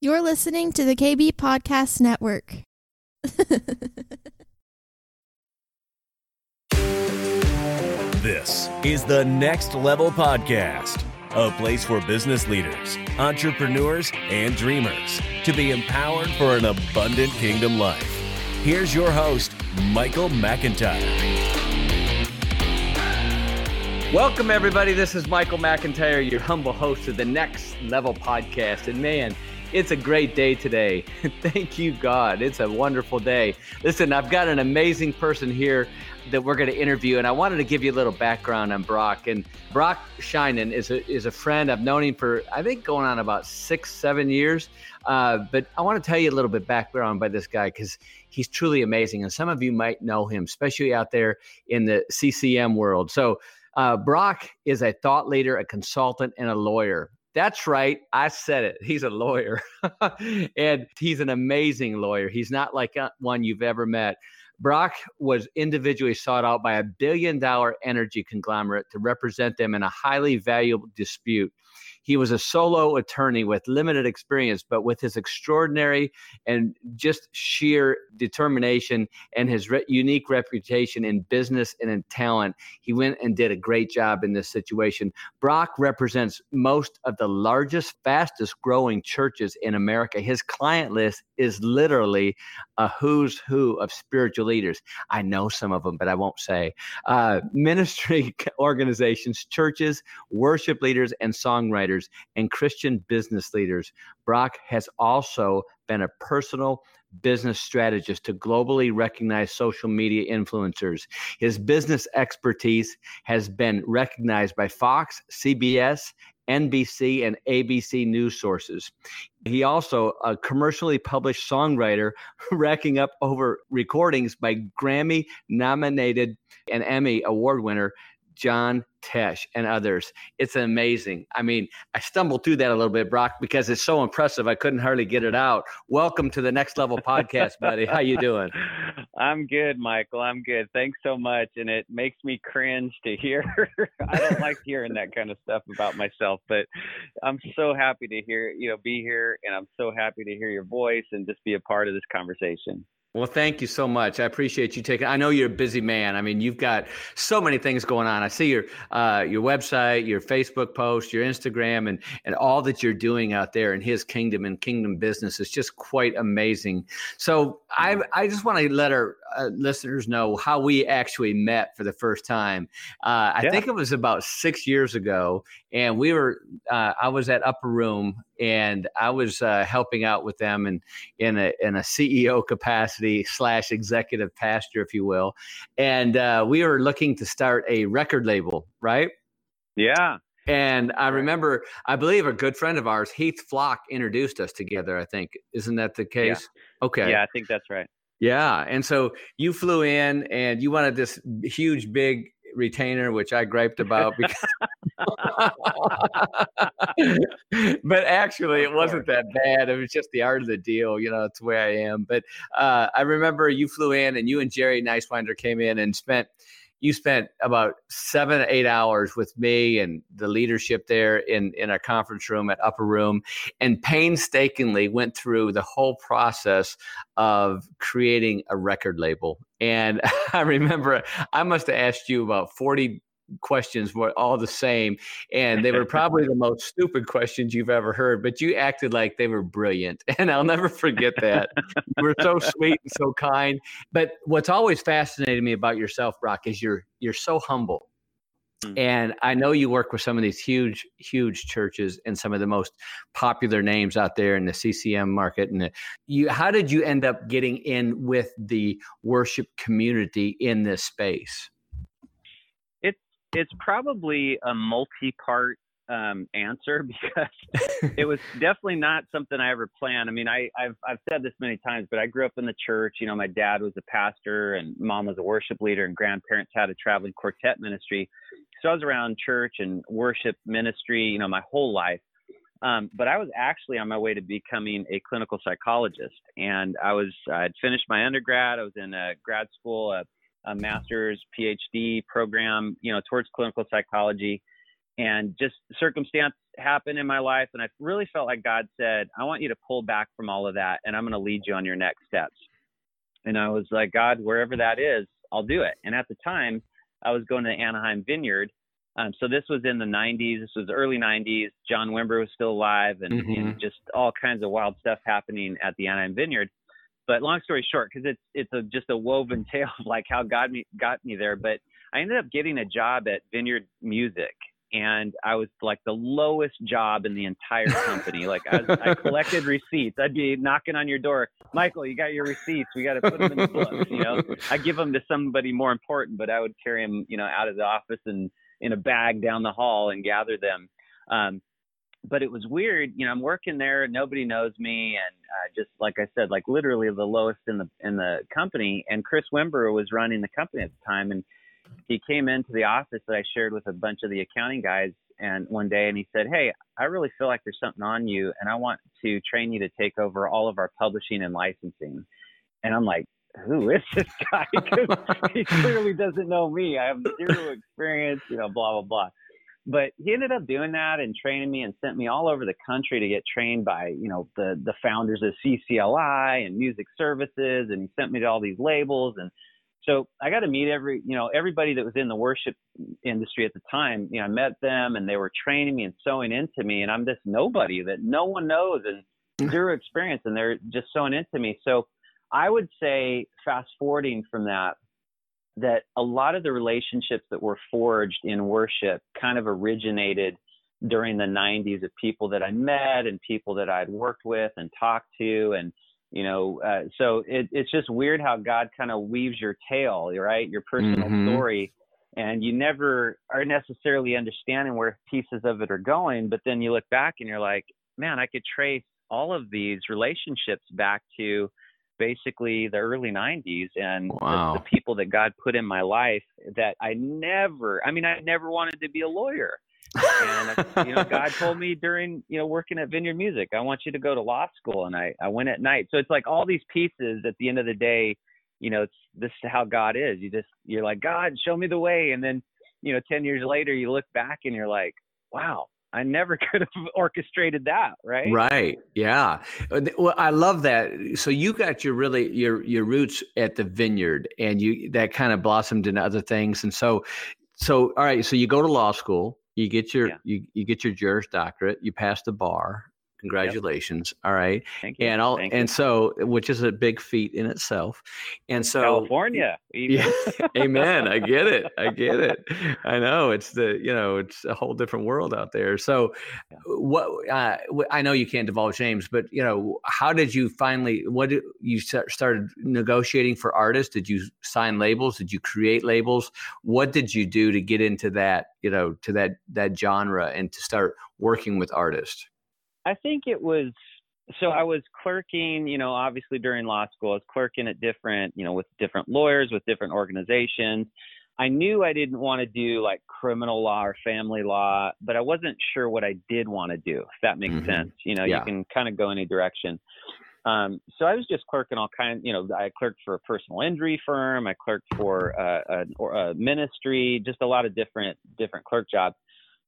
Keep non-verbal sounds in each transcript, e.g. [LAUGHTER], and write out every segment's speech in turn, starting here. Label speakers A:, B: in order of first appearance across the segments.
A: You're listening to the KB Podcast Network. [LAUGHS]
B: This is the Next Level Podcast, a place for business leaders, entrepreneurs, and dreamers to be empowered for an abundant kingdom life. Here's your host, Michael McIntyre.
C: Welcome, everybody. This is Michael McIntyre, your humble host of the Next Level Podcast. And man, it's a great day today. [LAUGHS] Thank you, God. It's a wonderful day. Listen, I've got an amazing person here that we're going to interview, and I wanted to give you a little background on Brock. And Brock Shinen is a, is a friend. I've known him for, I think, going on about six, seven years. Uh, but I want to tell you a little bit background by this guy because he's truly amazing. And some of you might know him, especially out there in the CCM world. So, uh, Brock is a thought leader, a consultant, and a lawyer. That's right. I said it. He's a lawyer [LAUGHS] and he's an amazing lawyer. He's not like uh, one you've ever met. Brock was individually sought out by a billion dollar energy conglomerate to represent them in a highly valuable dispute. He was a solo attorney with limited experience, but with his extraordinary and just sheer determination and his re- unique reputation in business and in talent, he went and did a great job in this situation. Brock represents most of the largest, fastest growing churches in America. His client list is literally a who's who of spiritual leaders. I know some of them, but I won't say. Uh, ministry [LAUGHS] organizations, churches, worship leaders, and songwriters leaders and Christian business leaders. Brock has also been a personal business strategist to globally recognized social media influencers. His business expertise has been recognized by Fox, CBS, NBC, and ABC news sources. He also a commercially published songwriter, [LAUGHS] racking up over recordings by Grammy nominated and Emmy award winner John Tesh and others. It's amazing. I mean, I stumbled through that a little bit, Brock, because it's so impressive. I couldn't hardly get it out. Welcome to the Next Level Podcast, buddy. How you doing? [LAUGHS]
D: I'm good, Michael. I'm good. Thanks so much. And it makes me cringe to hear. [LAUGHS] I don't like hearing that kind of stuff about myself, but I'm so happy to hear, you know, be here, and I'm so happy to hear your voice and just be a part of this conversation.
C: Well, thank you so much. I appreciate you taking. I know you're a busy man. I mean, you've got so many things going on. I see your uh, your website, your Facebook post, your Instagram, and and all that you're doing out there in His kingdom and kingdom business is just quite amazing. So I I just want to let our uh, listeners know how we actually met for the first time. Uh, I yeah. think it was about six years ago, and we were uh, I was at Upper Room and I was uh, helping out with them and in a in a CEO capacity slash executive pastor, if you will, and uh, we were looking to start a record label, right?
D: Yeah.
C: And I remember, I believe a good friend of ours, Heath Flock, introduced us together. I think isn't that the case?
D: Yeah.
C: Okay.
D: Yeah, I think that's right.
C: Yeah, and so you flew in and you wanted this huge, big retainer, which I griped about because. [LAUGHS] but actually, it wasn't that bad. It was just the art of the deal. You know, it's the way I am. But uh, I remember you flew in, and you and Jerry Nicewinder came in and spent you spent about seven eight hours with me and the leadership there in in our conference room at upper room and painstakingly went through the whole process of creating a record label. And [LAUGHS] i remember i must have asked you about 40 questions were all the same and they were [LAUGHS] probably the most stupid questions you've ever heard but you acted like they were brilliant [LAUGHS] and i'll never forget that you were so sweet and so kind but what's always fascinated me about yourself brock is you're you're so humble mm. and i know you work with some of these huge huge churches and some of the most popular names out there in the ccm market and the, you how did you end up getting in with the worship community in this space
D: it's probably a multi-part um, answer [LAUGHS] because it was definitely not something I ever planned. I mean, I, have I've said this many times, but I grew up in the church. You know, my dad was a pastor, and mom was a worship leader, and grandparents had a traveling quartet ministry. So I was around church and worship ministry, you know, my whole life. Um, but I was actually on my way to becoming a clinical psychologist, and I was I had finished my undergrad. I was in a grad school, a a master's, PhD program, you know, towards clinical psychology. And just circumstance happened in my life, and I really felt like God said, I want you to pull back from all of that, and I'm going to lead you on your next steps. And I was like, God, wherever that is, I'll do it. And at the time, I was going to Anaheim Vineyard. Um, so this was in the 90s. This was early 90s. John Wimber was still alive, and, mm-hmm. and just all kinds of wild stuff happening at the Anaheim Vineyard. But long story short, because it's it's a, just a woven [LAUGHS] tale of like how God me got me there. But I ended up getting a job at Vineyard Music, and I was like the lowest job in the entire company. like I, I, collected receipts. I'd be knocking on your door, Michael, you got your receipts. We got to put them in the books. You know, I give them to somebody more important, but I would carry them, you know, out of the office and in a bag down the hall and gather them. Um, but it was weird. You know, I'm working there, nobody knows me, and uh, just like I said, like literally the lowest in the in the company. And Chris Wimber was running the company at the time, and he came into the office that I shared with a bunch of the accounting guys and one day and he said, Hey, I really feel like there's something on you and I want to train you to take over all of our publishing and licensing. And I'm like, who is this guy? [LAUGHS] he clearly doesn't know me. I have zero experience, you know, blah, blah, blah. But he ended up doing that and training me and sent me all over the country to get trained by, you know, the the founders of CCLI and music services. And he sent me to all these labels and so I got to meet every, you know, everybody that was in the worship industry at the time. You know, I met them and they were training me and sowing into me, and I'm this nobody that no one knows and [LAUGHS] zero experience, and they're just sowing into me. So I would say, fast forwarding from that, that a lot of the relationships that were forged in worship kind of originated during the 90s of people that I met and people that I'd worked with and talked to and you know uh, so it, it's just weird how god kind of weaves your tale right your personal mm-hmm. story and you never are necessarily understanding where pieces of it are going but then you look back and you're like man i could trace all of these relationships back to basically the early 90s and wow. the, the people that god put in my life that i never i mean i never wanted to be a lawyer. And uh, you know god told me [LAUGHS] during you know working at vineyard music i want you to go to law school and i i went at night. So it's like all these pieces at the end of the day you know it's this is how god is. You just you're like god show me the way. And then you know 10 years later you look back and you're like wow I never [LAUGHS] could have orchestrated that, right?
C: Right. Yeah. Uh, well, I love that. So you got your really your your roots at the vineyard, and you that kind of blossomed into other things. And so, so all right. So you go to law school, you get your yeah. you, you get your Juris Doctorate, you pass the bar, Congratulations. Yep. All right.
D: Thank you.
C: And
D: all Thank
C: and you. so which is a big feat in itself. And so
D: California.
C: Yeah, [LAUGHS] amen. I get it. I get it. I know it's the, you know, it's a whole different world out there. So what uh, I know you can't divulge names, but you know, how did you finally what did you started negotiating for artists? Did you sign labels? Did you create labels? What did you do to get into that, you know, to that that genre and to start working with artists?
D: I think it was so I was clerking, you know, obviously during law school, I was clerking at different, you know, with different lawyers, with different organizations. I knew I didn't want to do like criminal law or family law, but I wasn't sure what I did want to do, if that makes mm-hmm. sense. You know, yeah. you can kind of go any direction. Um, so I was just clerking all kinds, you know, I clerked for a personal injury firm, I clerked for uh, a, a ministry, just a lot of different different clerk jobs.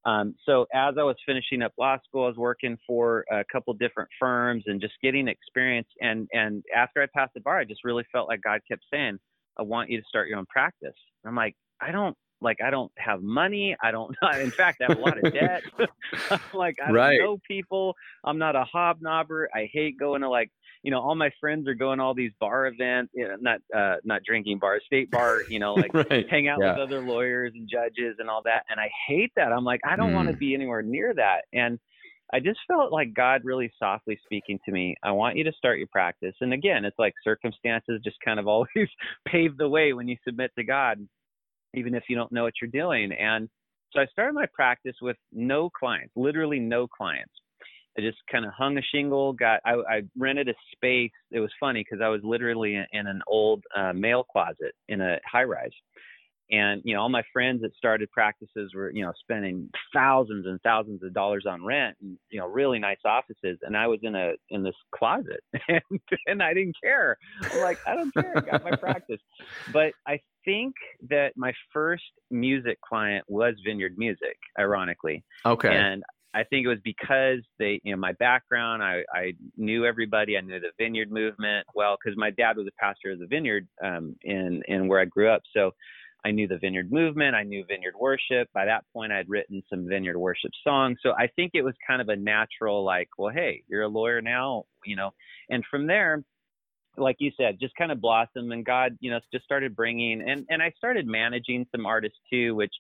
D: Um, so as I was finishing up law school, I was working for a couple different firms and just getting experience. And and after I passed the bar, I just really felt like God kept saying, "I want you to start your own practice." I'm like, I don't like I don't have money. I don't. [LAUGHS] In fact, I have a lot of debt. [LAUGHS] like I
C: right.
D: don't know people. I'm not a hobnobber. I hate going to like you know, all my friends are going all these bar events, you know, not uh, not drinking bars, state bar, you know, [LAUGHS] like right. hang out yeah. with other lawyers and judges and all that. And I hate that. I'm like, I don't mm. want to be anywhere near that. And I just felt like God really softly speaking to me. I want you to start your practice. And again, it's like circumstances just kind of [LAUGHS] always pave the way when you submit to God, even if you don't know what you're doing. And so I started my practice with no clients, literally no clients. I just kind of hung a shingle. Got I, I rented a space. It was funny because I was literally in, in an old uh, mail closet in a high rise, and you know all my friends that started practices were you know spending thousands and thousands of dollars on rent and you know really nice offices, and I was in a in this closet, [LAUGHS] and, and I didn't care. I'm like I don't care. I got my practice, but I think that my first music client was Vineyard Music, ironically.
C: Okay.
D: And I think it was because they, you know, my background, I, I knew everybody. I knew the vineyard movement well because my dad was a pastor of the vineyard um, in in where I grew up. So I knew the vineyard movement. I knew vineyard worship. By that point, I'd written some vineyard worship songs. So I think it was kind of a natural, like, well, hey, you're a lawyer now, you know. And from there, like you said, just kind of blossomed, and God, you know, just started bringing, and and I started managing some artists too, which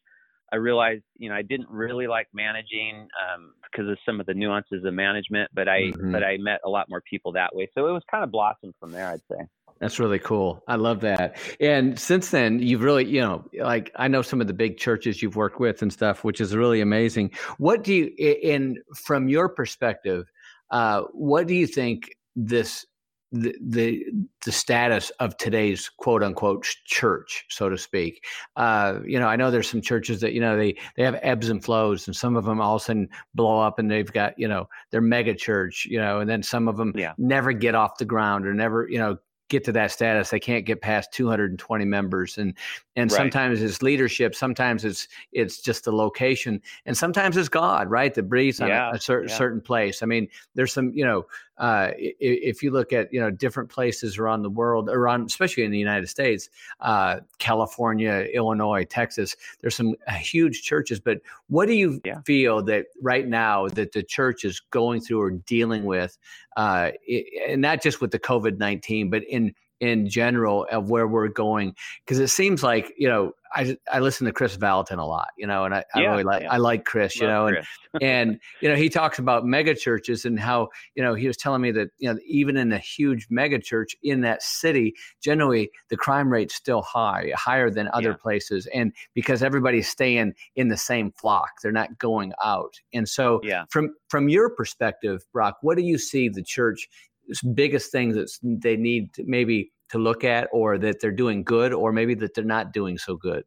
D: I realized, you know, I didn't really like managing um, because of some of the nuances of management, but I mm-hmm. but I met a lot more people that way. So it was kind of blossomed from there, I'd say.
C: That's really cool. I love that. And since then, you've really, you know, like I know some of the big churches you've worked with and stuff, which is really amazing. What do you, in from your perspective, uh, what do you think this the, the the status of today's quote unquote church, so to speak. Uh, you know, I know there's some churches that you know they they have ebbs and flows, and some of them all of a sudden blow up, and they've got you know they're mega church, you know, and then some of them yeah. never get off the ground or never you know get to that status they can't get past 220 members and and right. sometimes it's leadership sometimes it's it's just the location and sometimes it's god right that breathes on yeah, a, a certain yeah. certain place i mean there's some you know uh, if you look at you know different places around the world around especially in the united states uh, california illinois texas there's some uh, huge churches but what do you yeah. feel that right now that the church is going through or dealing with uh, and not just with the covid-19 but in in general of where we're going because it seems like you know I I listen to Kris Vallotton a lot, you know, and I, I really like yeah. I like Kris, you Love know, Kris. and [LAUGHS] and you know he talks about mega churches and how you know he was telling me that you know even in a huge mega church in that city, generally the crime rate's still high, higher than other yeah. places, and because everybody's staying in the same flock, they're not going out, and so yeah. from from your perspective, Brock, what do you see the church biggest things that they need to maybe to look at or that they're doing good or maybe that they're not doing so good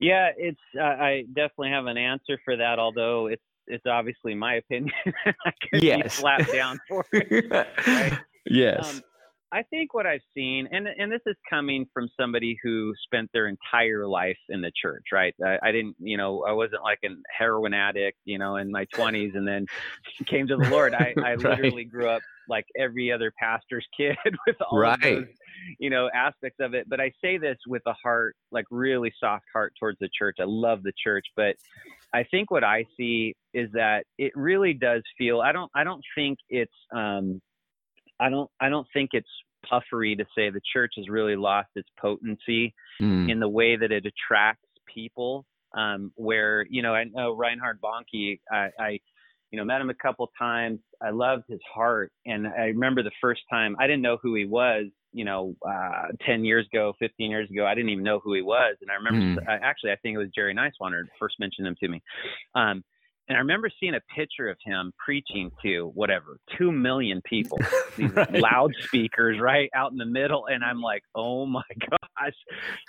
D: yeah it's uh, i definitely have an answer for that although it's it's obviously my opinion [LAUGHS] i could yes. be slapped down for it [LAUGHS] right?
C: yes um,
D: I think what I've seen, and and this is coming from somebody who spent their entire life in the church, right? I, I didn't, you know, I wasn't like a heroin addict, you know, in my 20s, and then [LAUGHS] came to the Lord. I, [LAUGHS] I right. literally grew up like every other pastor's [LAUGHS] kid with all right. those, you know, aspects of it. But I say this with a heart, like really soft heart towards the church. I love the church, but I think what I see is that it really does feel. I don't. I don't think it's. um I don't I don't think it's puffery to say the church has really lost its potency mm. in the way that it attracts people. Um, where you know I know Reinhard Bonnke, I, I you know met him a couple times. I loved his heart, and I remember the first time I didn't know who he was. You know, uh, ten years ago, fifteen years ago, I didn't even know who he was, and I remember mm. actually I think it was Jerry Nicewander first mentioned him to me. Um, and I remember seeing a picture of him preaching to whatever, two million people, [LAUGHS] these right. loudspeakers right out in the middle. And I'm like, oh my [LAUGHS] gosh.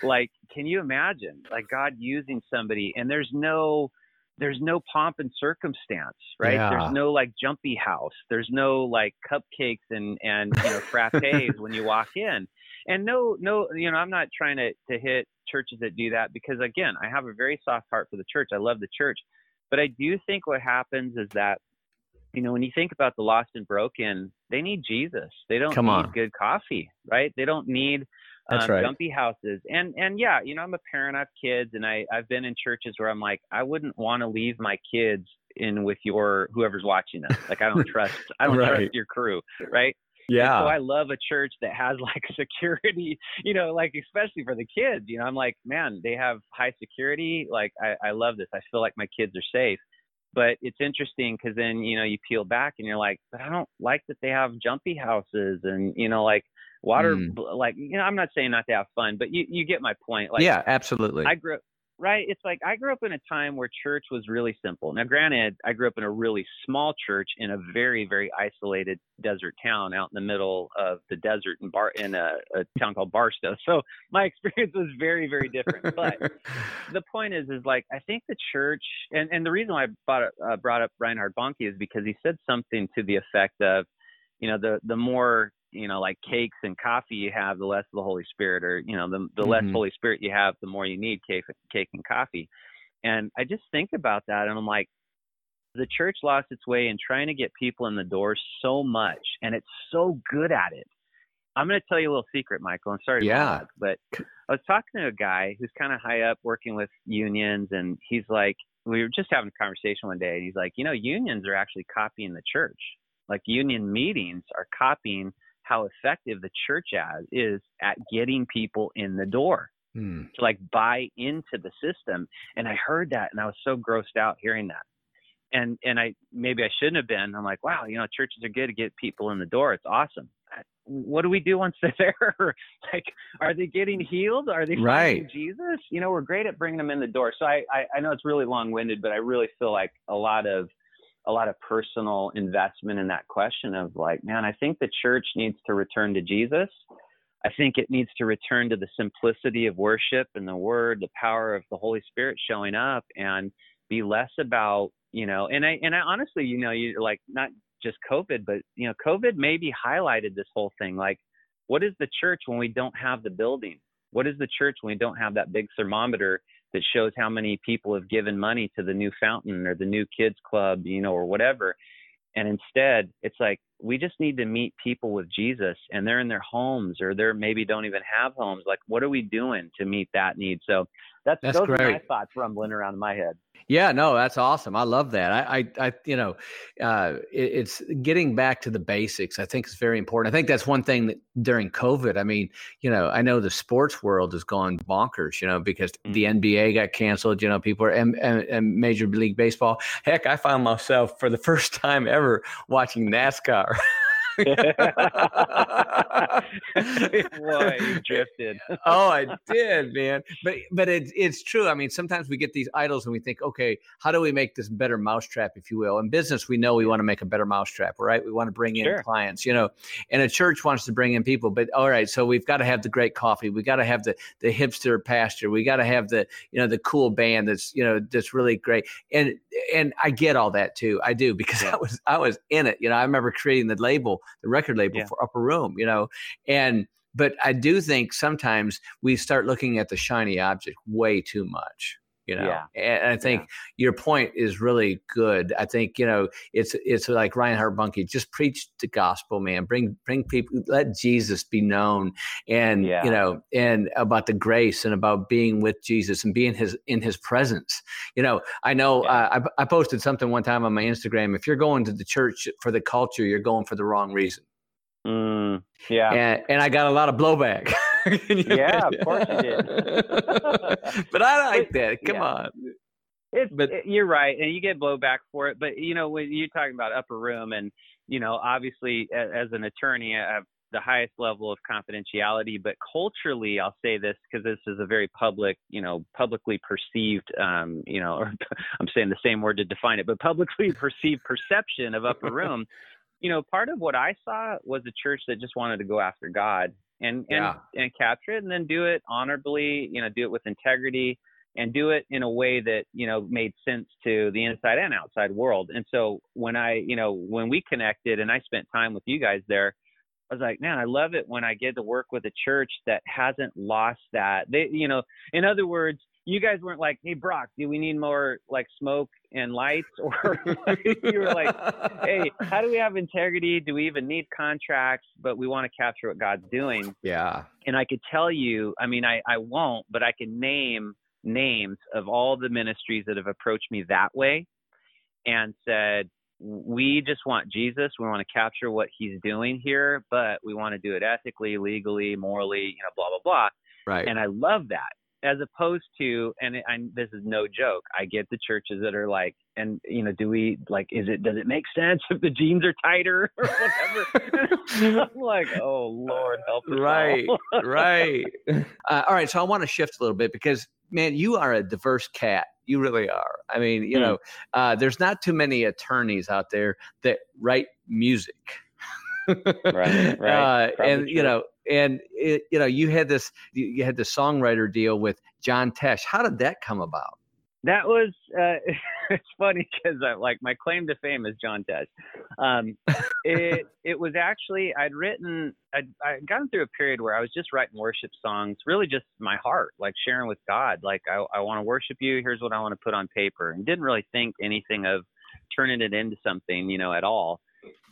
D: Like, can you imagine like God using somebody and there's no, there's no pomp and circumstance, right? Yeah. There's no like jumpy house. There's no like cupcakes and, and, you know, frappes when you walk in. And no, no, you know, I'm not trying to, to hit churches that do that because again, I have a very soft heart for the church. I love the church but I do think what happens is that, you know, when you think about the lost and broken, they need Jesus. They don't Come need on. good coffee, right? They don't need um, right. dumpy houses. And and yeah, you know, I'm a parent. I have kids, and I I've been in churches where I'm like, I wouldn't want to leave my kids in with your whoever's watching them. Like I don't [LAUGHS] trust. I don't right. trust your crew, right?
C: Yeah.
D: And so I love a church that has [LAUGHS] like security, you know, like especially for the kids. You know, I'm like, man, they have high security. Like I, I love this. I feel like my kids are safe. But it's interesting because then you know you peel back and you're like, but I don't like that they have jumpy houses and you know like water mm. like you know I'm not saying not to have fun, but you you get my point. Like
C: yeah, absolutely.
D: I grew right? It's like I grew up in a time where church was really simple. Now, granted, I grew up in a really small church in a very, very isolated desert town out in the middle of the desert in Bar in a, a town called Barstow. [LAUGHS] So my experience was very, very different. But [LAUGHS] the point is, is like I think the church, and and the reason why I brought uh, brought up Reinhard Bonnke is because he said something to the effect of, you know, the the more you know like cakes and coffee you have the less of the holy spirit or you know the, the mm-hmm. less holy spirit you have the more you need cake cake and coffee and i just think about that and i'm like the church lost its way in trying to get people in the door so much, and it's so good at it. I'm going to tell you a little secret, Michael. I'm sorry to
C: yeah.
D: Talk, but I was talking to a guy who's kind of high up working with unions, and he's like, we were just having a conversation one day, and he's like, you know, unions are actually copying the church. Like union meetings are copying how effective the church as is at getting people in the door
C: hmm.
D: to like buy into the system. And I heard that, and I was so grossed out hearing that. And and I maybe I shouldn't have been. I'm like, wow, you know, churches are good to get people in the door. It's awesome what do we do once [LAUGHS] they're there? like, are they getting healed? Are they
C: right.
D: Jesus? You know, we're great at bringing them in the door. So I, I, I know it's really long winded, but I really feel like a lot of, a lot of personal investment in that question of like, man, I think the church needs to return to Jesus. I think it needs to return to the simplicity of worship and the word, the power of the Holy Spirit showing up and be less about, you know, and I, and I honestly, you know, you're like not just COVID, but you know, COVID maybe highlighted this whole thing. Like, what is the church when we don't have the building? What is the church when we don't have that big thermometer that shows how many people have given money to the new fountain or the new kids club, you know, or whatever? And instead, it's like we just need to meet people with Jesus and they're in their homes or they're maybe don't even have homes. Like, what are we doing to meet that need? So that's,
C: that's
D: those
C: great.
D: are my thoughts rumbling around in my head.
C: Yeah, no, that's awesome. I love that. I, I, I you know, uh, it, it's getting back to the basics. I think is very important. I think that's one thing that during COVID. I mean, you know, I know the sports world has gone bonkers. You know, because mm-hmm. the NBA got canceled. You know, people are and, and, and Major League Baseball. Heck, I found myself for the [LAUGHS] first time ever watching NASCAR. [LAUGHS] [LAUGHS]
D: Boy, you drifted.
C: oh, I did, man. But but it's it's true. I mean, sometimes we get these idols and we think, okay, how do we make this better mousetrap, if you will? In business, we know we want to make a better mousetrap, right? We want to bring in
D: sure.
C: clients, you know. And a church wants to bring in people, but all right, so we've got to have the great coffee. We got to have the the hipster pastor. We got to have the you know the cool band that's you know that's really great. And and I get all that too. I do because yeah. I was I was in it. You know, I remember creating the label the record label yeah. for Upper Room, you know, and but I do think sometimes we start looking at the shiny object way too much you know
D: yeah.
C: and i think yeah. your point is really good i think you know it's it's like reinhard bonnke just preach the gospel man bring bring people let jesus be known and
D: yeah.
C: you know and about the grace and about being with jesus and being his in his presence you know i know uh, I, I posted something one time on my instagram if you're going to the church for the culture you're going for the wrong reason
D: Mm, yeah.
C: And, and I got a lot of blowback. [LAUGHS] [LAUGHS]
D: yeah, of course you did. [LAUGHS]
C: but I like that. Come yeah. on.
D: It's, but it, you're right, and you get blowback for it. But you know, when you're talking about upper room, and you know, obviously, as, as an attorney, I have the highest level of confidentiality. But culturally, I'll say this because this is a very public, you know, publicly perceived, um, you know, or [LAUGHS] I'm saying the same word to define it, but publicly perceived perception of upper room you know, part of what I saw was a church that just wanted to go after God and and
C: yeah.
D: and capture it and then do it honorably, you know, do it with integrity and do it in a way that, you know, made sense to the inside and outside world. And so when I, you know, when we connected and I spent time with you guys there, I was like, man, I love it when I get to work with a church that hasn't lost that. They, you know, in other words, you guys weren't like, hey, Brock, do we need more like smoke and lights? [LAUGHS] Or [LAUGHS] you were like, hey, how do we have integrity? Do we even need contracts? But we want to capture what God's doing.
C: Yeah.
D: And I could tell you, I mean, I, I won't, but I can name names of all the ministries that have approached me that way and said, we just want Jesus. We want to capture what he's doing here, but we want to do it ethically, legally, morally, you know, blah, blah, blah.
C: Right.
D: And I love that as opposed to and I, this is no joke i get the churches that are like and you know do we like is it does it make sense if the jeans are tighter [LAUGHS] or whatever [LAUGHS] i'm like oh lord help us
C: right [LAUGHS] right uh, all right so i want to shift a little bit because man you are a diverse cat you really are i mean you mm. know uh, there's not too many attorneys out there that write music
D: right, right.
C: Uh, and true. you know and it, you know you had this you had the songwriter deal with John Tesh. How did that come about?
D: That was uh, [LAUGHS] it's funny because I like my claim to fame is John Tesh. Um, [LAUGHS] it it was actually I'd written I'd, I'd gone through a period where I was just writing worship songs, really just my heart, like sharing with God. Like I I want to worship you. Here's what I want to put on paper, and didn't really think anything of turning it into something, you know, at all.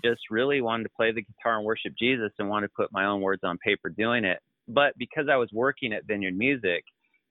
D: Just really wanted to play the guitar and worship Jesus and wanted to put my own words on paper doing it. But because I was working at Vineyard Music,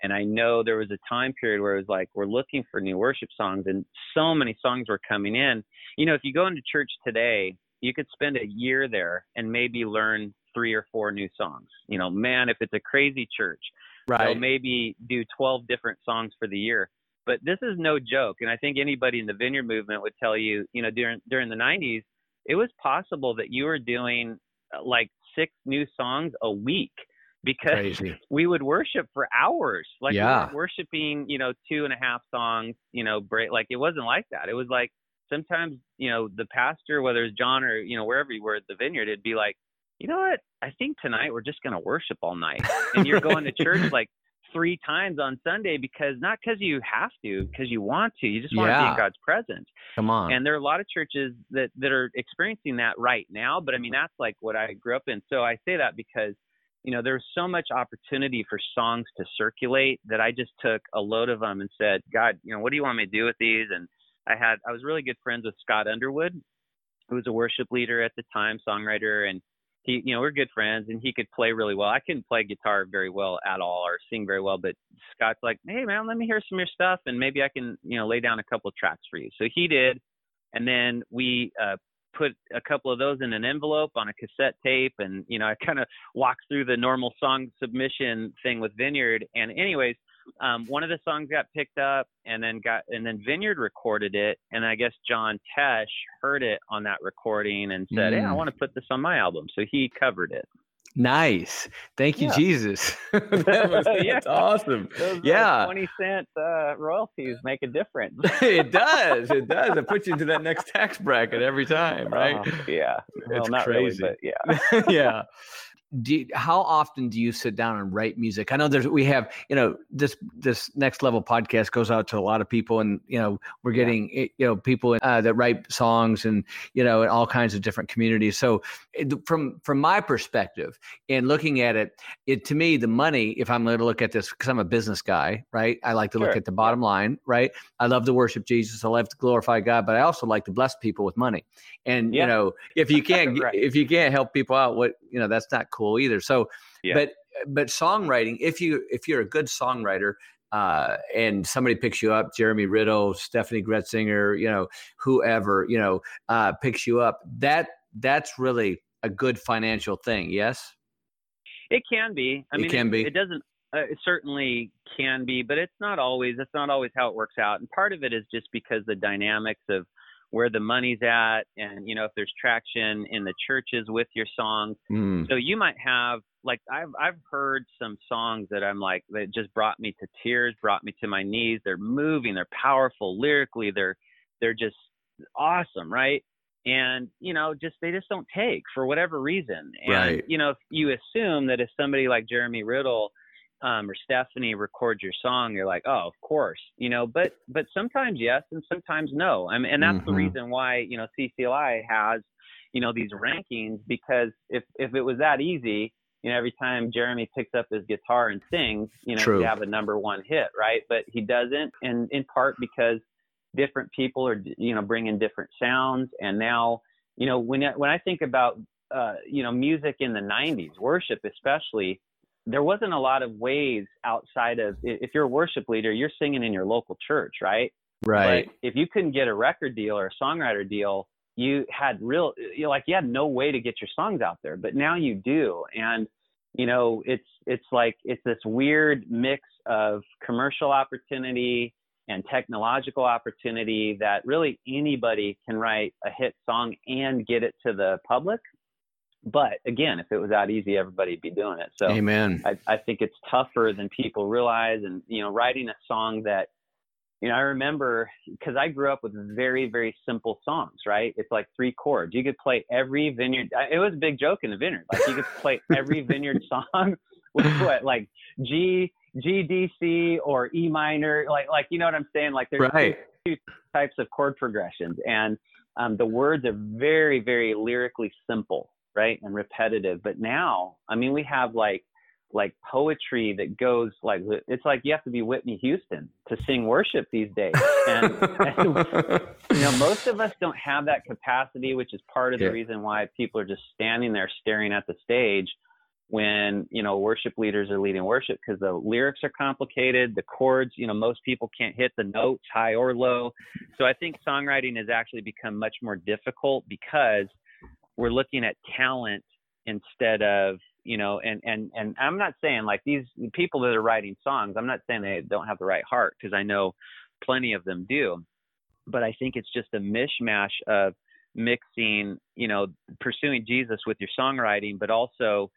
D: and I know there was a time period where it was like, we're looking for new worship songs, and so many songs were coming in. You know, if you go into church today, you could spend a year there and maybe learn three or four new songs. You know, man, if it's a crazy church,
C: Right.
D: they'll maybe do 12 different songs for the year. But this is no joke, and I think anybody in the Vineyard movement would tell you, you know, during during the 90s, it was possible that you were doing uh, like six new songs a week because
C: Crazy.
D: we would worship for hours. Like
C: Yeah.
D: weren't worshiping, you know, two and a half songs, you know, break. Like it wasn't like that. It was like sometimes, you know, the pastor, whether it's John or you know wherever you were at the Vineyard, it'd be like, you know what? I think tonight we're just gonna worship all night, and you're going to church [LAUGHS] like three times on Sunday because not because you have to, because you want to. You just want to be in God's presence.
C: Come on.
D: And there are a lot of churches that that are experiencing that right now. But I mean, that's like what I grew up in. So I say that because you know there's so much opportunity for songs to circulate that I just took a load of them and said, God, you know, what do you want me to do with these? And I had I was really good friends with Scott Underwood, who was a worship leader at the time, songwriter, and he, you know, we're good friends, and he could play really well. I couldn't play guitar very well at all or sing very well, but Scott's like, hey man, let me hear some of your stuff, and maybe I can, you know, lay down a couple of tracks for you. So he did, and then we uh, put a couple of those in an envelope on a cassette tape, and you know, I kind of walked through the normal song submission thing with Vineyard, and anyways. Um, one of the songs got picked up and then got and then Vineyard recorded it and I guess John Tesh heard it on that recording and said, "Hey, I
C: Mm.
D: want to put this on my album." So he covered it.
C: nice. Thank you,
D: Yeah.
C: Jesus. [LAUGHS] [LAUGHS] that was,
D: Yeah.
C: Awesome.
D: Those uh,
C: Yeah.
D: twenty cent uh, royalties make a difference. [LAUGHS]
C: it does. It does. It puts you into that next tax bracket every time, right?
D: Oh, yeah. Well,
C: It's
D: not
C: crazy.
D: really, but yeah.
C: yeah. Do you, how often do you sit down and write music? I know there's we have you know this this next level podcast goes out to a lot of people, and you know we're getting eh, you know people uh, that write songs and you know in all kinds of different communities. So from from my perspective and looking at it, it to me the money. If I'm going to look at this because I'm a business guy, right? I like to look at the bottom line, right? I love to worship Jesus. I love to glorify God, but I also like to bless people with money. And you know, if you can't [LAUGHS]
D: Right.
C: if you can't help people out, what you know, that's not cool either. So,
D: Yeah.
C: but but songwriting, if you if you're a good songwriter, uh, and somebody picks you up, Jeremy Riddle, Steffany Gretzinger, you know, whoever, you know, uh, picks you up, that that's really a good financial thing. Yes.
D: It can be. I
C: It
D: mean,
C: can be.
D: It doesn't. Uh, it certainly can be, but it's not always. That's not always how it works out. And part of it is just because the dynamics of where the money's at, and you know, if there's traction in the churches with your songs.
C: Mm.
D: So you might have like I've I've heard some songs that I'm like that just brought me to tears, brought me to my knees. They're moving, they're powerful lyrically. They're they're just awesome, right? And you know, just they just don't take for whatever reason. And
C: Right.
D: you know, if you assume that if somebody like Jeremy Riddle um, or Steffany records your song, you're like, oh, of course, you know. But but sometimes yes, and sometimes no. I mean, and that's the
C: Mhm.
D: reason why you know CCLI has you know these rankings because if if it was that easy, you know, every time Jeremy picks up his guitar and sings, you know,
C: True.
D: he'd have a number one hit, right? But he doesn't, and in part because different people are, you know, bringing different sounds. And now, you know, when I, when I think about, uh, you know, music in the '90s, worship especially, there wasn't a lot of ways outside of if you're a worship leader, you're singing in your local church, right?
C: Right.
D: But if you couldn't get a record deal or a songwriter deal, you had real, you like you had no way to get your songs out there. But now you do, and you know, it's it's like it's this weird mix of commercial opportunity and technological opportunity that really anybody can write a hit song and get it to the public. But again, if it was that easy, everybody'd be doing it. So
C: Amen.
D: I, I think it's tougher than people realize. And, you know, writing a song that, you know, I remember because I grew up with very, very simple songs, right? It's like three chords. You could play every vineyard. It was a big joke in the vineyard. Like you could play [LAUGHS] every vineyard song [LAUGHS] with what, like G, G, D, C, or E minor. Like, like, you know what I'm saying? Like there's
C: Right.
D: two types of chord progressions. And um, the words are very, very lyrically simple, right? And repetitive. But now, I mean, we have like like poetry that goes like it's like you have to be Whitney Houston to sing worship these days. And, and you know, most of us don't have that capacity, which is part of the reason why people are just standing there staring at the stage when you know worship leaders are leading worship because the lyrics are complicated the chords you know most people can't hit the notes high or low so i think songwriting has actually become much more difficult because we're looking at talent instead of you know and and and i'm not saying like these people that are writing songs i'm not saying they don't have the right heart because i know plenty of them do but i think it's just a mishmash of mixing you know pursuing jesus with your songwriting but also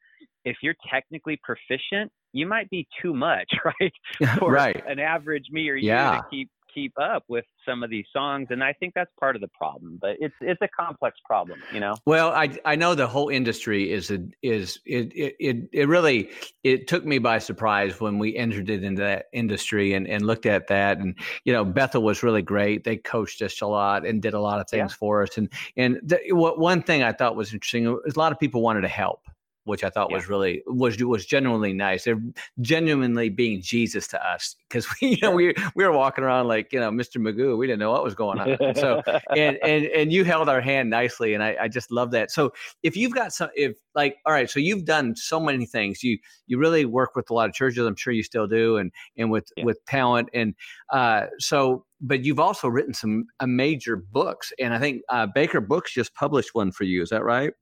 D: if you're technically proficient, you might be too much, [LAUGHS] right? [LAUGHS]
C: For right.
D: an average me or you yeah. to keep keep up with some of these songs and i think that's part of the problem but it's it's a complex problem you know?
C: Well i i know the whole industry is a, is it, it it really it took me by surprise when we entered it into that industry and and looked at that and you know bethel was really great. They coached us a lot and did a lot of things yeah. for us and and the, what one thing i thought was interesting is a lot of people wanted to help which I thought yeah. was really was was genuinely nice. They're genuinely being Jesus to us because [LAUGHS] we you know we we were walking around like you know Mr. Magoo. We didn't know what was going on. So and and and you held our hand nicely, and I I just love that. So if you've got some if like all right, so you've done so many things. You you really work with a lot of churches. I'm sure you still do, and and with yeah. with talent and uh so but you've also written some uh, major books, and I think uh, Baker Books just published one for you. Is that right?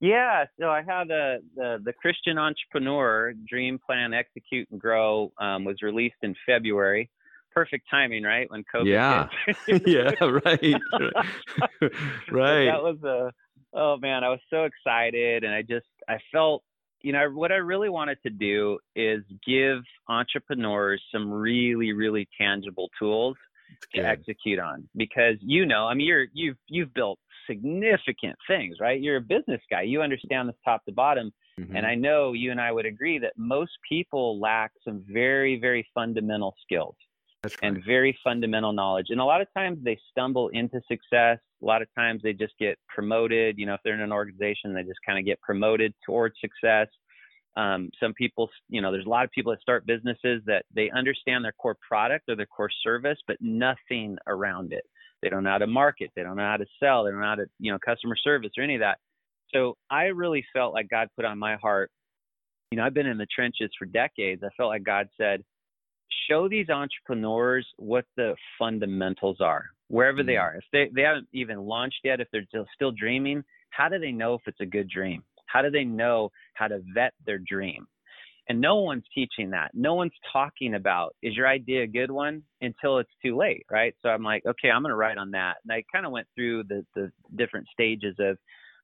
D: Yeah, so I have the, the, the Christian Entrepreneur Dream Plan Execute and Grow um, was released in February. Perfect timing, right? When COVID.
C: Yeah, [LAUGHS] yeah, right, [LAUGHS] right.
D: that was a oh man, I was so excited, and I just I felt you know what I really wanted to do is give entrepreneurs some really really tangible tools to execute on because you know I mean you're you've you've built significant things, right? You're a business guy. You understand this top to bottom. Mm-hmm. And I know you and I would agree that most people lack some very, very fundamental skills and very fundamental knowledge. And a lot of times they stumble into success. A lot of times they just get promoted. You know, if they're in an organization, they just kind of get promoted towards success. Um, some people, you know, there's a lot of people that start businesses that they understand their core product or their core service, but nothing around it. They don't know how to market. They don't know how to sell. They don't know how to, you know, customer service or any of that. So I really felt like God put on my heart, you know, I've been in the trenches for decades. I felt like God said, show these entrepreneurs what the fundamentals are, wherever mm-hmm. they are. If they, they haven't even launched yet, if they're still, still dreaming, how do they know if it's a good dream? How do they know how to vet their dream? And no one's teaching that. No one's talking about is your idea a good one until it's too late, right? So I'm like, okay, I'm going to write on that. And I kind of went through the the different stages of,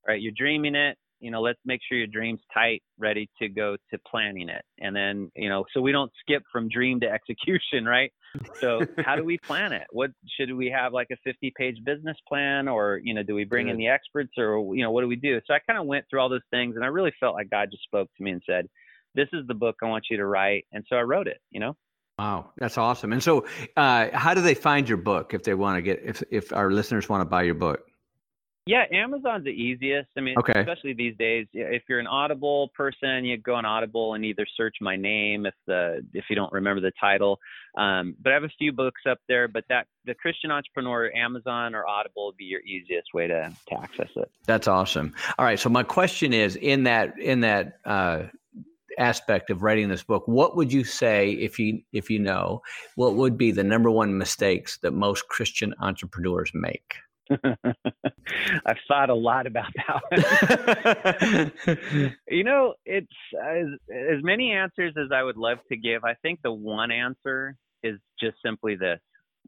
D: all right, you're dreaming it. You know, let's make sure your dream's tight, ready to go to planning it. And then, you know, so we don't skip from dream to [LAUGHS] execution, right? So [LAUGHS] how do we plan it? What should we have like a 50 page business plan or, you know, do we bring in the experts or, you know, what do we do? So I kind of went through all those things and I really felt like God just spoke to me and said, this is the book I want you to write. And so I wrote it, you know?
C: Wow, that's awesome. And so, uh, how do they find your book if they want to get if if our listeners want to buy your book?
D: Yeah, Amazon's the easiest. I mean, okay. especially these days. If you're an Audible person, you go on Audible and either search my name if the if you don't remember the title. Um, but I have a few books up there. But that the Christian Entrepreneur, Amazon or Audible would be your easiest way to, to access it.
C: That's awesome. All right. So my question is in that in that uh, aspect of writing this book, what would you say if you if you know what would be the number one mistakes that most Christian entrepreneurs make? [LAUGHS]
D: I've thought a lot about that. [LAUGHS] you know, it's as, as many answers as I would love to give. I think the one answer is just simply this: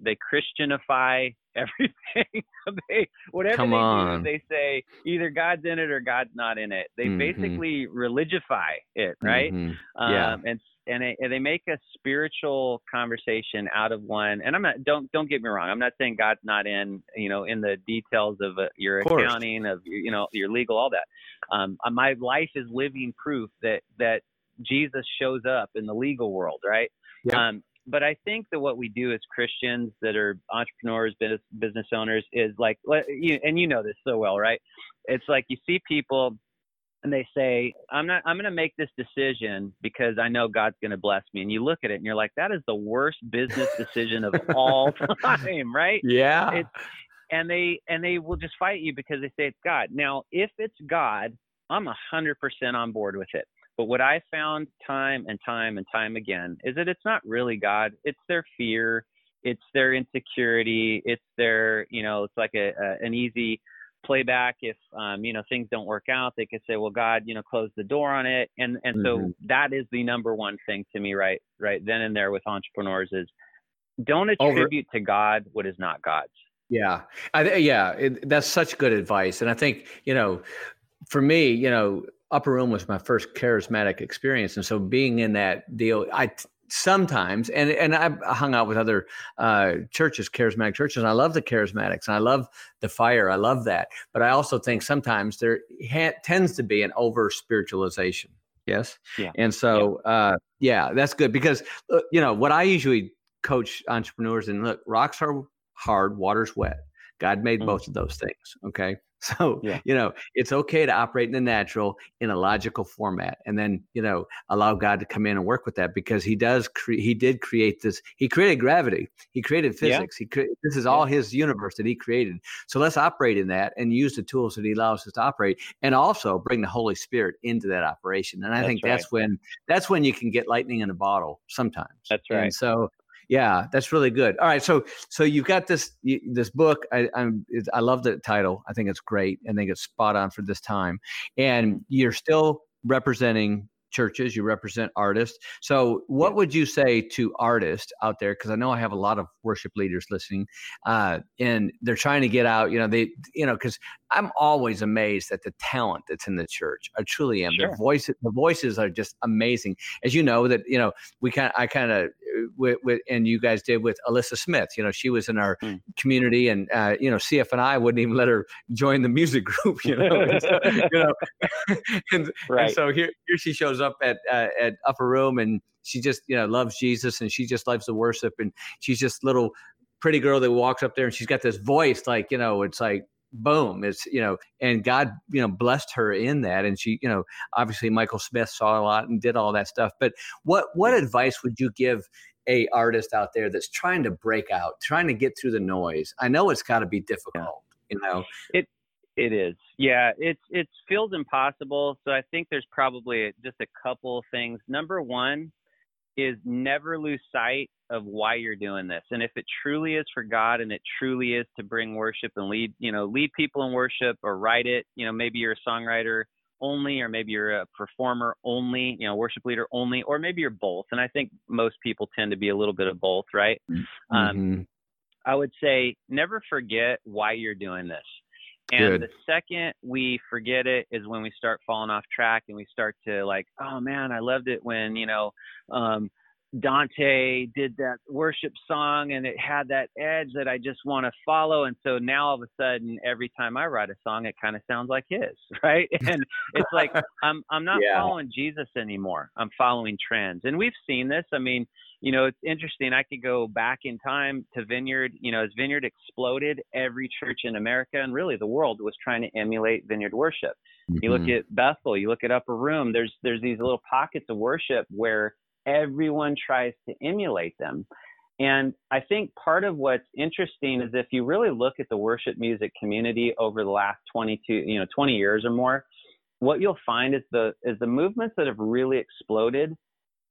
D: they Christianify [LAUGHS] everything. they whatever Come they on. do, they say either God's in it or God's not in it. They mm-hmm. basically religify it, right? Mm-hmm. Yeah. Um, and and, it, and they make a spiritual conversation out of one. And I'm not don't don't get me wrong. I'm not saying God's not in you know in the details of uh, your of accounting of you know your legal all that. Um, uh, my life is living proof that that Jesus shows up in the legal world, right? Yeah. Um, but I think that what we do as Christians that are entrepreneurs, business, business owners is like, and you know this so well, right? It's like you see people and they say, "I'm not. I'm going to make this decision because I know God's going to bless me." And you look at it and you're like, "That is the worst business decision of [LAUGHS] all time, right?"
C: Yeah.
D: It's, and they and they will just fight you because they say it's God. Now, if it's God, I'm a hundred percent on board with it. But what I found time and time and time again is that it's not really God. It's their fear. It's their insecurity. It's their, you know, it's like a, a an easy playback if um, you know things don't work out they could say well god you know close the door on it and and mm-hmm. so that is the number one thing to me right right then and there with entrepreneurs is don't attribute Over. to god what is not god's
C: yeah I, yeah it, that's such good advice and i think you know for me you know upper room was my first charismatic experience. And so being in that deal i sometimes and and i hung out with other uh, churches charismatic churches and i love the charismatics and i love the fire i love that. But i also think sometimes there ha- tends to be an over spiritualization yes? Yeah. And so yeah. Uh, yeah that's good because uh, you know what i usually coach entrepreneurs and look rocks are hard water's wet. God made mm. both of those things okay So, yeah. you know, it's okay to operate in the natural in a logical format and then, you know, allow God to come in and work with that because he does cre- he did create this he created gravity. He created physics. Yeah. He cre- this is all his universe that he created. So let's operate in that and use the tools that he allows us to operate and also bring the Holy Spirit into that operation. And I that's think right. that's when that's when you can get lightning in a bottle sometimes.
D: That's right.
C: And so yeah, that's really good. All right, so so you've got this this book. I I'm, I love the title. I think it's great. I think it's spot on for this time. And you're still representing churches, you represent artists. So, what would you say to artists out there? Because I know I have a lot of worship leaders listening, uh, and they're trying to get out. You know, they, you know, because I'm always amazed at the talent that's in the church. I truly am. Sure. The voices, the voices are just amazing. As you know, that you know, we kind, I kind of, with, with, and you guys did with Elyssa Smith. You know, she was in our mm. community, and uh, you know, CF and I wouldn't even let her join the music [LAUGHS] group. You know, and so, you know, [LAUGHS] and, right. and so here, here she shows up at uh, at Upper Room, and she just you know loves Jesus, and she just loves the worship, and she's just little pretty girl that walks up there, and she's got this voice like you know, it's like boom it's you know and god you know blessed her in that and she you know obviously michael smith saw a lot and did all that stuff but what what advice would you give a artist out there that's trying to break out trying to get through the noise i know it's got to be difficult you know
D: it it is. Yeah, it's it feels impossible. So I think there's probably just a couple things. Number one is never lose sight of why you're doing this. And if it truly is for God and it truly is to bring worship and lead, you know, lead people in worship or write it, you know, maybe you're a songwriter only or maybe you're a performer only, you know, worship leader only or maybe you're both. And I think most people tend to be a little bit of both, right? Mm-hmm. Um, I would say never forget why you're doing this. And Good. the second we forget it is when we start falling off track and we start to like, oh man, I loved it when, you know, um, Dante did that worship song and it had that edge that I just want to follow. And so now all of a sudden, every time I write a song, it kind of sounds like his, [LAUGHS] right? And it's like [LAUGHS] I'm I'm not yeah. following Jesus anymore. I'm following trends. And we've seen this. I mean, you know, it's interesting. I could go back in time to Vineyard. You know, as Vineyard exploded, every church in America and really the world was trying to emulate Vineyard worship. Mm-hmm. You look mm-hmm. at Bethel, you look at Upper Room. There's there's these little pockets of worship where everyone tries to emulate them. And I think part of what's interesting is if you really look at the worship music community over the last 22, you know, 20 years or more, what you'll find is the is the movements that have really exploded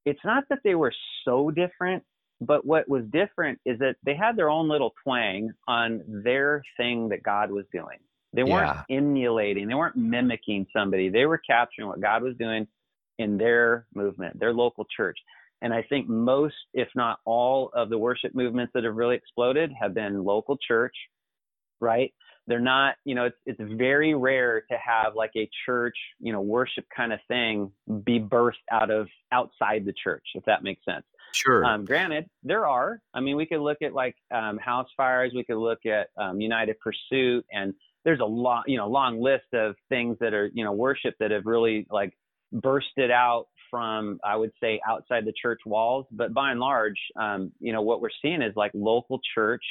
D: it's not that they were so different, but what was different is that they had their own little twang on their thing that God was doing. They weren't yeah. emulating, they weren't mimicking somebody. They were capturing what God was doing in their movement, their local church. And I think most, if not all, of the worship movements that have really exploded have been local church, right? they're not you know it's it's very rare to have like a church you know worship kind of thing be birthed out of outside the church if that makes sense
C: sure
D: um, granted there are i mean we could look at like um, Housefires we could look at um, united pursuit and there's a long you know long list of things that are you know worship that have really like bursted out from i would say outside the church walls but by and large um, you know what we're seeing is like local church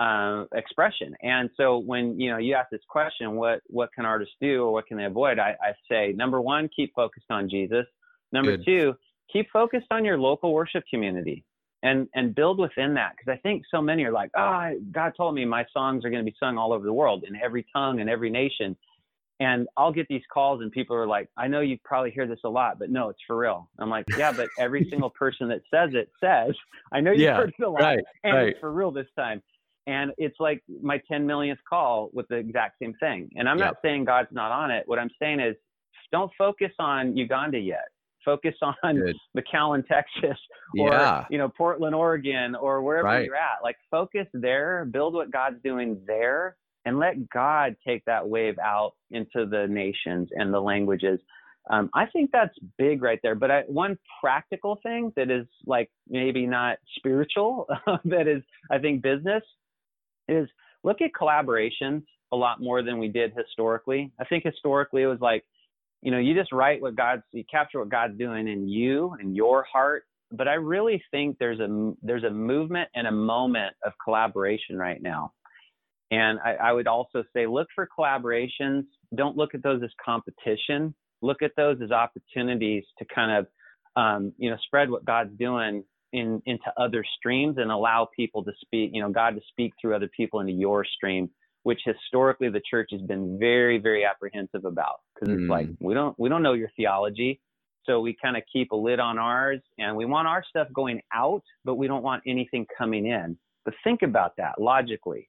D: uh, expression. And so when you know you ask this question, what what can artists do or what can they avoid? I, I say number one, keep focused on Jesus. Number Good. two, keep focused on your local worship community and and build within that because I think so many are like, oh, God told me my songs are going to be sung all over the world in every tongue and every nation. And I'll get these calls and people are like, I know you probably hear this a lot, but no, it's for real. I'm like, yeah, but every [LAUGHS] single person that says it says, I know you've yeah, heard it a lot, right, and right. it's for real this time. And it's like my 10 millionth call with the exact same thing. And I'm yep. not saying God's not on it. What I'm saying is don't focus on Uganda yet. Focus on Good. McAllen, Texas, [LAUGHS] or yeah. you know Portland, Oregon, or wherever right. you're at. Like focus there, build what God's doing there, and let God take that wave out into the nations and the languages. Um, I think that's big right there. But I, one practical thing that is like maybe not spiritual, [LAUGHS] that is I think business is look at collaborations a lot more than we did historically. I think historically it was like, you know, you just write what God's, you capture what God's doing in you and your heart. But I really think there's a there's a movement and a moment of collaboration right now. And I, I would also say look for collaborations. Don't look at those as competition. Look at those as opportunities to kind of um, you know spread what God's doing in into other streams and allow people to speak, you know, God to speak through other people into your stream, which historically the church has been very, very apprehensive about because mm. it's like mm. we don't we don't know your theology, so we kind of keep a lid on ours and we want our stuff going out, but we don't want anything coming in. But think about that logically.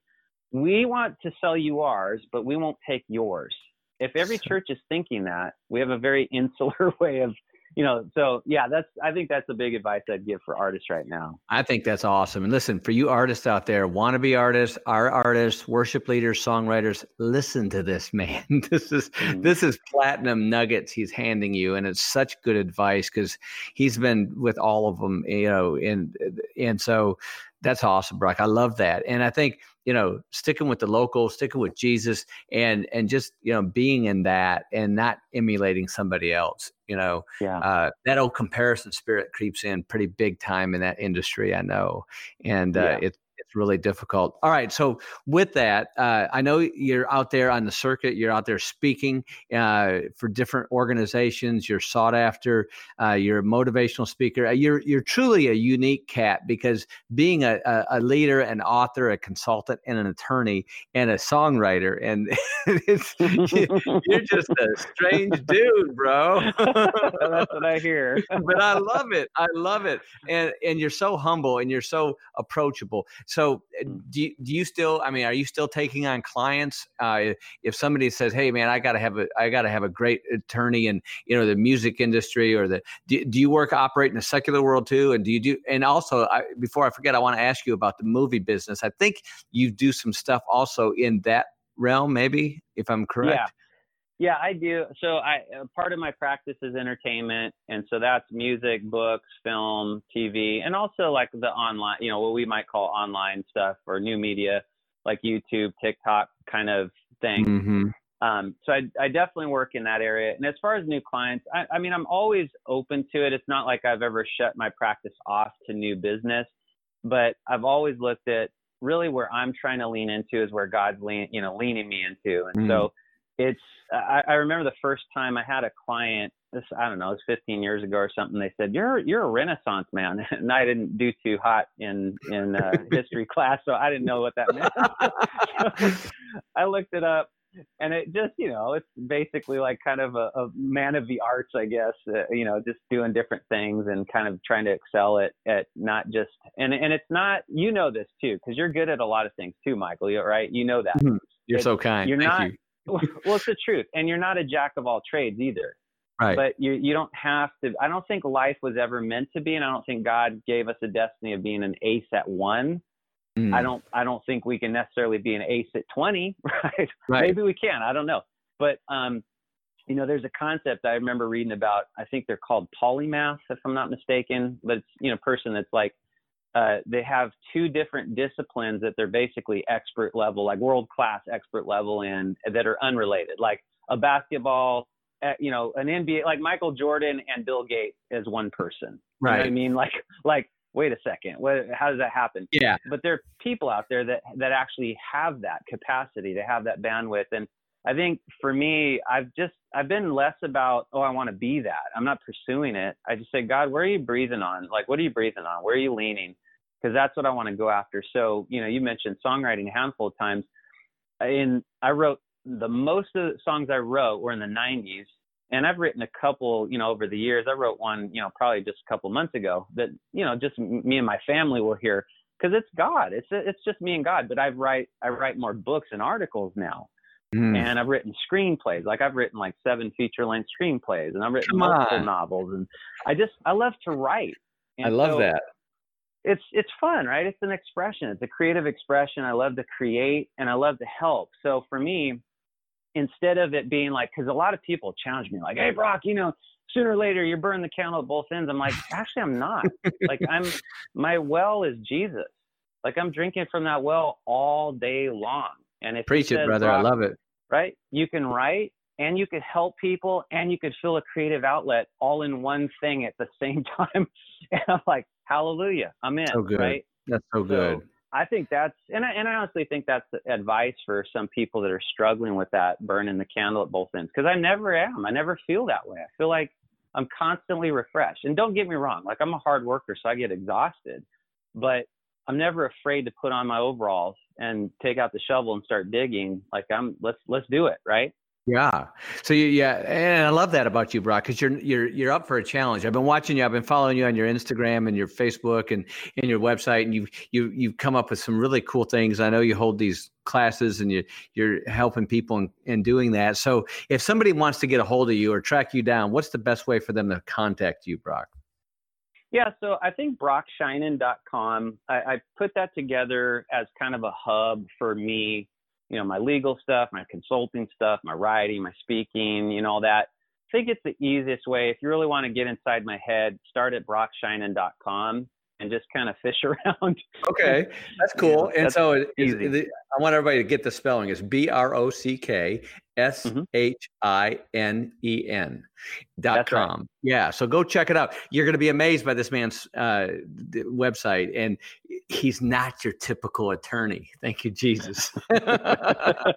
D: We want to sell you ours, but we won't take yours. If every [LAUGHS] church is thinking that, we have a very [LAUGHS] insular way of you know, so yeah, that's I think that's the big advice I'd give for artists right now.
C: I think that's awesome. And listen, for you artists out there, wannabe artists, our artists, worship leaders, songwriters, listen to this [LAUGHS] man. this is mm-hmm. this is platinum nuggets he's handing you, and it's such good advice because he's been with all of them, you know, and and so that's awesome, Brock. I love that, and I think you know sticking with the local, sticking with Jesus, and and just you know being in that and not emulating somebody else. You know,
D: yeah.
C: uh, that old comparison spirit creeps in pretty big time in that industry. I know, and uh, yeah. it's it's really difficult. All right. So with that, uh, I know you're out there on the circuit. You're out there speaking uh, for different organizations. You're sought after. Uh, you're a motivational speaker. Uh, you're you're truly a unique cat because being a, a, a, leader, an author, a consultant, and an attorney, and a songwriter, and [LAUGHS] you're just a strange dude, bro. [LAUGHS]
D: That's what I hear.
C: but I love it. I love it, and and you're so humble and you're so approachable. So uh, mm. do you, do you still? I mean, are you still taking on clients? Uh, if somebody says, "Hey, man, I got to have a I got to have a great attorney in you know the music industry or the," do, do you work operate in the secular world too? And do you do? And also, I, before I forget, I want to ask you about the movie business. I think you do some stuff also in that realm, maybe if I'm correct.
D: Yeah. Yeah, I do. So I uh, part of my practice is entertainment, and so that's music, books, film, TV, and also like the online, you know, what we might call online stuff or new media, like YouTube, TikTok kind of thing. Mm-hmm. Um, so I, I definitely work in that area. And as far as new clients, I, I mean, I'm always open to it. It's not like I've ever shut my practice off to new business, but I've always looked at really where I'm trying to lean into is where God's lean, you know, leaning me into, and mm. so it's I, I remember the first time I had a client this I don't know, it was 15 years ago or something. They said you're you're a Renaissance man, [LAUGHS] and I didn't do too hot in in uh, [LAUGHS] history class, so I didn't know what that meant. [LAUGHS] I looked it up, and it just you know it's basically like kind of a, a man of the arts, I guess. Uh, you know, just doing different things and kind of trying to excel at at not just and and it's not you know this too because you're good at a lot of things too, Michael. You're right? You know that.
C: Mm-hmm. You're so kind.
D: You're
C: Thank
D: not.
C: You [LAUGHS]
D: well, it's the truth. And you're not a jack of all trades either.
C: Right.
D: But you you don't have to. I don't think life was ever meant to be, and I don't think God gave us a destiny of being an ace at one. Mm. I don't I don't think we can necessarily be an ace at twenty, [LAUGHS] right? right? Maybe we can. I don't know. But um, you know, there's a concept I remember reading about. I think they're called polymath, if I'm not mistaken. But it's you know, person that's like uh, they have two different disciplines that they're basically expert level, like world class expert level in that are unrelated, like a basketball, uh, you know, an NBA, like Michael Jordan and Bill Gates as one person.
C: Right.
D: You know I mean, like, like wait a second, what, how does that happen?
C: Yeah.
D: But there are people out there that that actually have that capacity to have that bandwidth, and I think for me, I've just I've been less about oh I want to be that. I'm not pursuing it. I just say God, where are you breathing on? Like what are you breathing on? Where are you leaning? Because that's what I want to go after. So you know, you mentioned songwriting a handful of times. In I wrote the most of the songs I wrote were in the 90s, and I've written a couple, you know, over the years. I wrote one, you know, probably just a couple months ago that, you know, just me and my family will hear because it's God. It's it's just me and God. But I write I write more books and articles now, mm. and I've written screenplays. Like I've written like seven feature length screenplays, and I've written multiple novels. And I just I love to write. And
C: I love so that.
D: It's it's fun, right? It's an expression. It's a creative expression. I love to create and I love to help. So for me, instead of it being like, because a lot of people challenge me, like, hey, Brock, you know, sooner or later you burn the candle at both ends. I'm like, [LAUGHS] actually, I'm not. like, I'm, my well is Jesus. Like, I'm drinking from that well all day long. And if
C: preach it, brother, I love it.
D: Right? You can write and you could help people and you could fill a creative outlet all in one thing at the same [LAUGHS] time. and I'm like, hallelujah, I'm in.
C: So good.
D: Right?
C: That's so good. So,
D: I think that's, and I, and I honestly think that's advice for some people that are struggling with that burning the candle at both ends. Cause I never am. I never feel that way. I feel like I'm constantly refreshed. And don't get me wrong, like I'm a hard worker, so I get exhausted, but I'm never afraid to put on my overalls and take out the shovel and start digging. Like I'm, let's, let's do it. Right.
C: Yeah. So you, yeah, and I love that about you, Brock, because you're you're you're up for a challenge. I've been watching you. I've been following you on your Instagram and your Facebook and and your website, and you you you've come up with some really cool things. I know you hold these classes and you you're helping people in, in doing that. So if somebody wants to get a hold of you or track you down, what's the best way for them to contact you, Brock?
D: Yeah, so I think brockshinen.com, I, I put that together as kind of a hub for me you know, my legal stuff, my consulting stuff, my writing, my speaking, you know, all that. I think it's the easiest way. If you really want to get inside my head, start at brockshinen.com and just kind of fish [LAUGHS] around.
C: Okay, that's cool. and so it, I want everybody to get the spelling. It's B R O C K S H I N E N dot com. Right. Yeah. So go check it out. You're going to be amazed by this man's uh, website. And he's not your typical attorney. Thank you, Jesus. [LAUGHS] but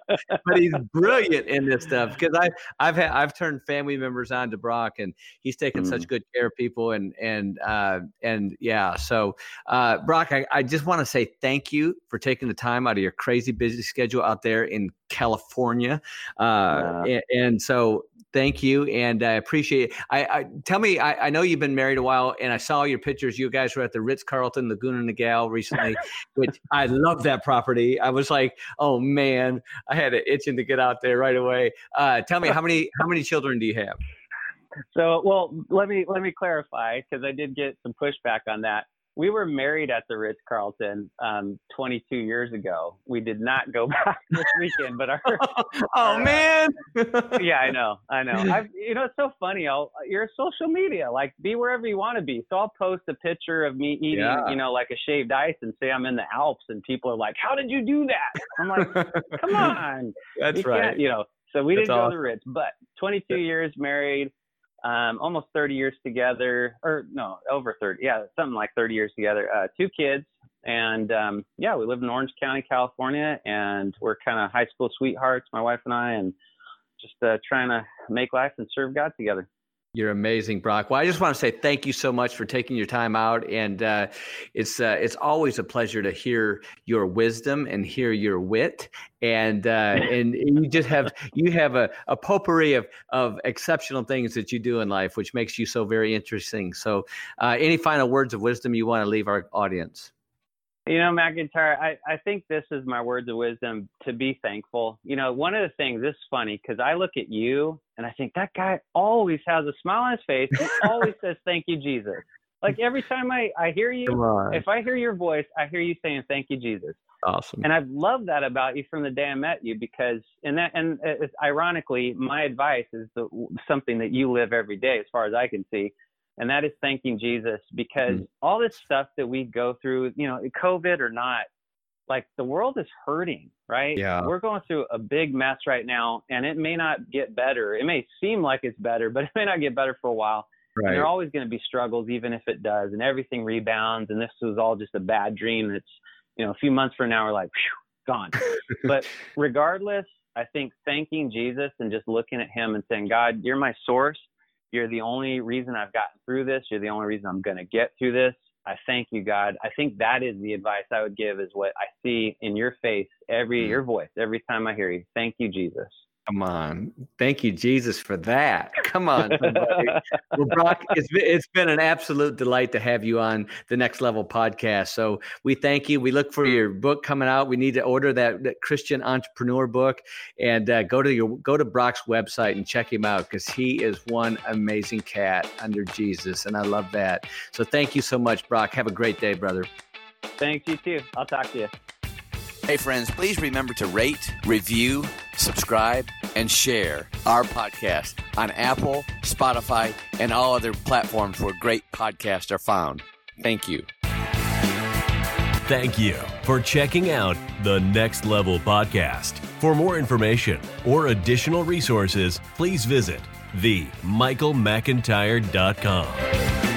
C: he's brilliant in this stuff because I, I've had, I've turned family members on to Brock and he's taken mm. such good care of people. And, and, uh, and yeah. So, uh, Brock, I, I just want to say thank you for taking the time out of your crazy busy schedule out there in California. Uh, and, and, so thank you. And I appreciate it. I, I tell me, I, I, know you've been married a while and I saw your pictures. You guys were at the Ritz Carlton Laguna Niguel recently, which [LAUGHS] I love that property. I was like, oh man, I had it itching to get out there right away. Uh, tell me how many, how many children do you have?
D: So, well, let me, let me clarify because I did get some pushback on that we were married at the Ritz Carlton um, 22 years ago. We did not go [LAUGHS] back this weekend, but our [LAUGHS]
C: oh our, uh, man, [LAUGHS]
D: yeah, I know, I know. I've, you know, it's so funny. I'll you're social media, like be wherever you want to be. So I'll post a picture of me eating, yeah. you know, like a shaved ice, and say I'm in the Alps, and people are like, "How did you do that?" I'm like, "Come on,
C: that's you right."
D: You know, so we That's didn't go awesome. to the Ritz, but 22 years married, um, almost 30 years together, or no, over 30, yeah, something like 30 years together. Uh, two kids, and um, yeah, we live in Orange County, California, and we're kind of high school sweethearts, my wife and I, and just uh, trying to make life and serve God together.
C: You're amazing, Brock. Well, I just want to say thank you so much for taking your time out, and uh, it's uh, it's always a pleasure to hear your wisdom and hear your wit, and uh, and you just have you have a, a potpourri of of exceptional things that you do in life, which makes you so very interesting. So, uh, any final words of wisdom you want to leave our audience?
D: You know, McIntyre, I, I think this is my words of wisdom to be thankful. You know, one of the things, this is funny because I look at you and I think that guy always has a smile on his face. He [LAUGHS] always says, Thank you, Jesus. Like every time I, I hear you, if I hear your voice, I hear you saying, Thank you, Jesus.
C: Awesome.
D: And I've loved that about you from the day I met you because, and that, and it's ironically, my advice is the, something that you live every day as far as I can see and that is thanking Jesus because mm-hmm. all this stuff that we go through, you know, COVID or not, like the world is hurting, right?
C: Yeah.
D: We're going through a big mess right now and it may not get better. It may seem like it's better, but [LAUGHS] it may not get better for a while.
C: Right.
D: And there are always going to be struggles, even if it does, and everything rebounds. And this was all just a bad dream. That's, you know, a few months from now, we're like, gone. [LAUGHS] but regardless, I think thanking Jesus and just looking at Him and saying, God, you're my source. You're the only reason I've gotten through this. You're the only reason I'm going to get through this. I thank you, God. I think that is the advice I would give is what I see in your face, every, mm. your voice, every time I hear you. Thank you, Jesus.
C: Come on. Thank you, Jesus, for that. [LAUGHS] Come on. well, Brock, it's been, it's been an absolute delight to have you on the Next Level podcast. So we thank you. We look for your book coming out. We need to order that, that Christian entrepreneur book and uh, go to your go to Brock's website and check him out because he is one amazing cat under Jesus. And I love that. So thank you so much, Brock. Have a great day, brother.
D: Thanks, you too. I'll talk to you.
E: Hey, friends, please remember to rate, review, subscribe, and share our podcast on Apple, Spotify, and all other platforms where great podcasts are found. Thank you.
B: Thank you for checking out the Next Level Podcast. For more information or additional resources, please visit themichaelmcintyre.com.